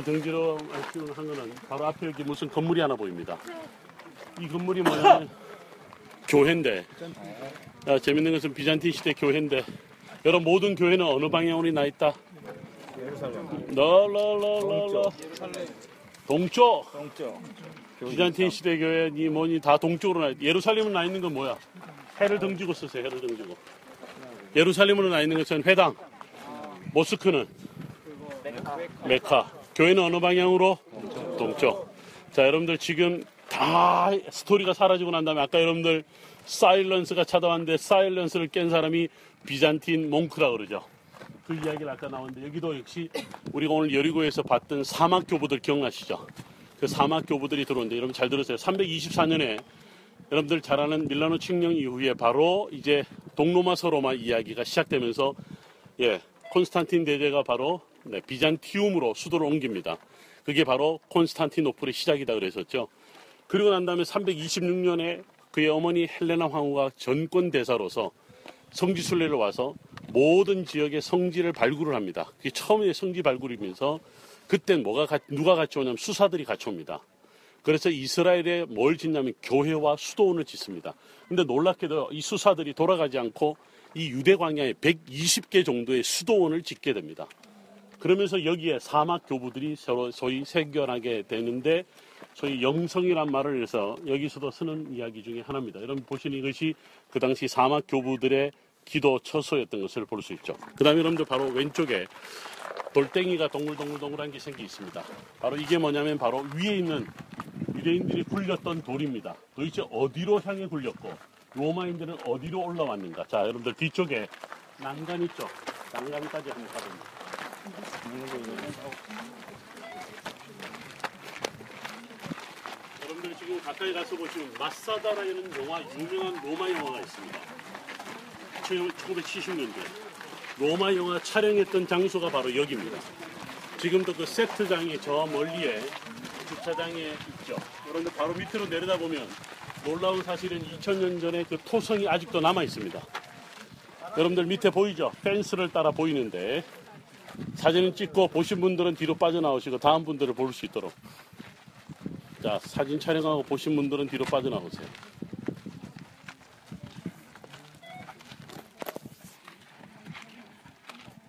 등지로 키우는 한 거는 바로 앞에 여기 무슨 건물이 하나 보입니다. 이 건물이 뭐냐면 교회인데 아, 재밌는 것은 비잔틴 시대 교회인데 여러분 모든 교회는 어느 방향으로 나 있다? 널널널널 동쪽 동쪽. 비잔틴 시대 교회니 뭐니 다 동쪽으로 나 있다. 예루살렘은 나 있는 건 뭐야? 해를 등지고 쓰세요. 해를 등지고. 예루살렘으로 나 있는 것은 회당. 모스크는 메카. 교회는 어느 방향으로? 동쪽. 자, 여러분들 지금 다 스토리가 사라지고 난 다음에 아까 여러분들 사일런스가 찾아왔는데 사일런스를 깬 사람이 비잔틴 몽크라 그러죠. 그 이야기를 아까 나왔는데 여기도 역시 우리가 오늘 여리고에서 봤던 사막 교부들 기억나시죠? 그 사막 교부들이 들어오는데 여러분 잘 들으세요. 324년에 여러분들 잘 아는 밀라노 칙령 이후에 바로 이제 동로마 서로마 이야기가 시작되면서 예, 콘스탄틴 대제가 바로 네, 비잔티움으로 수도를 옮깁니다. 그게 바로 콘스탄티노플의 시작이다 그랬었죠. 그리고 난 다음에 326년에 그의 어머니 헬레나 황후가 전권 대사로서 성지 순례를 와서 모든 지역의 성지를 발굴을 합니다. 그게 처음에 성지 발굴이면서 그땐 뭐가 가- 누가 같이 오냐면 수사들이 같이 옵니다. 그래서 이스라엘에 뭘 짓냐면 교회와 수도원을 짓습니다. 근데 놀랍게도 이 수사들이 돌아가지 않고 이 유대 광야에 120개 정도의 수도원을 짓게 됩니다. 그러면서 여기에 사막 교부들이 서로 소위 생겨나게 되는데 소위 영성이란 말을 해서 여기서도 쓰는 이야기 중에 하나입니다. 여러분 보시는 이것이 그 당시 사막 교부들의 기도 처소였던 것을 볼 수 있죠. 그 다음에 여러분들 바로 왼쪽에 돌덩이가 동글동글동글한 게 생기 있습니다. 바로 이게 뭐냐면 바로 위에 있는 유대인들이 굴렸던 돌입니다. 도대체 어디로 향해 굴렸고 로마인들은 어디로 올라왔는가? 자, 여러분들 뒤쪽에 난간 있죠? 난간까지 한번 가봅니다. 여러분들 지금 가까이 가서 보시면 마사다라는 영화, 유명한 로마 영화가 있습니다. 1970년대. 로마 영화 촬영했던 장소가 바로 여기입니다. 지금도 그 세트장이 저 멀리에 주차장에 있죠. 그런데 바로 밑으로 내려다 보면 놀라운 사실은 2000년 전에 그 토성이 아직도 남아 있습니다. 여러분들 밑에 보이죠? 펜스를 따라 보이는데 사진을 찍고 보신 분들은 뒤로 빠져나오시고 다음 분들을 볼 수 있도록 자 사진 촬영하고 보신 분들은 뒤로 빠져나오세요.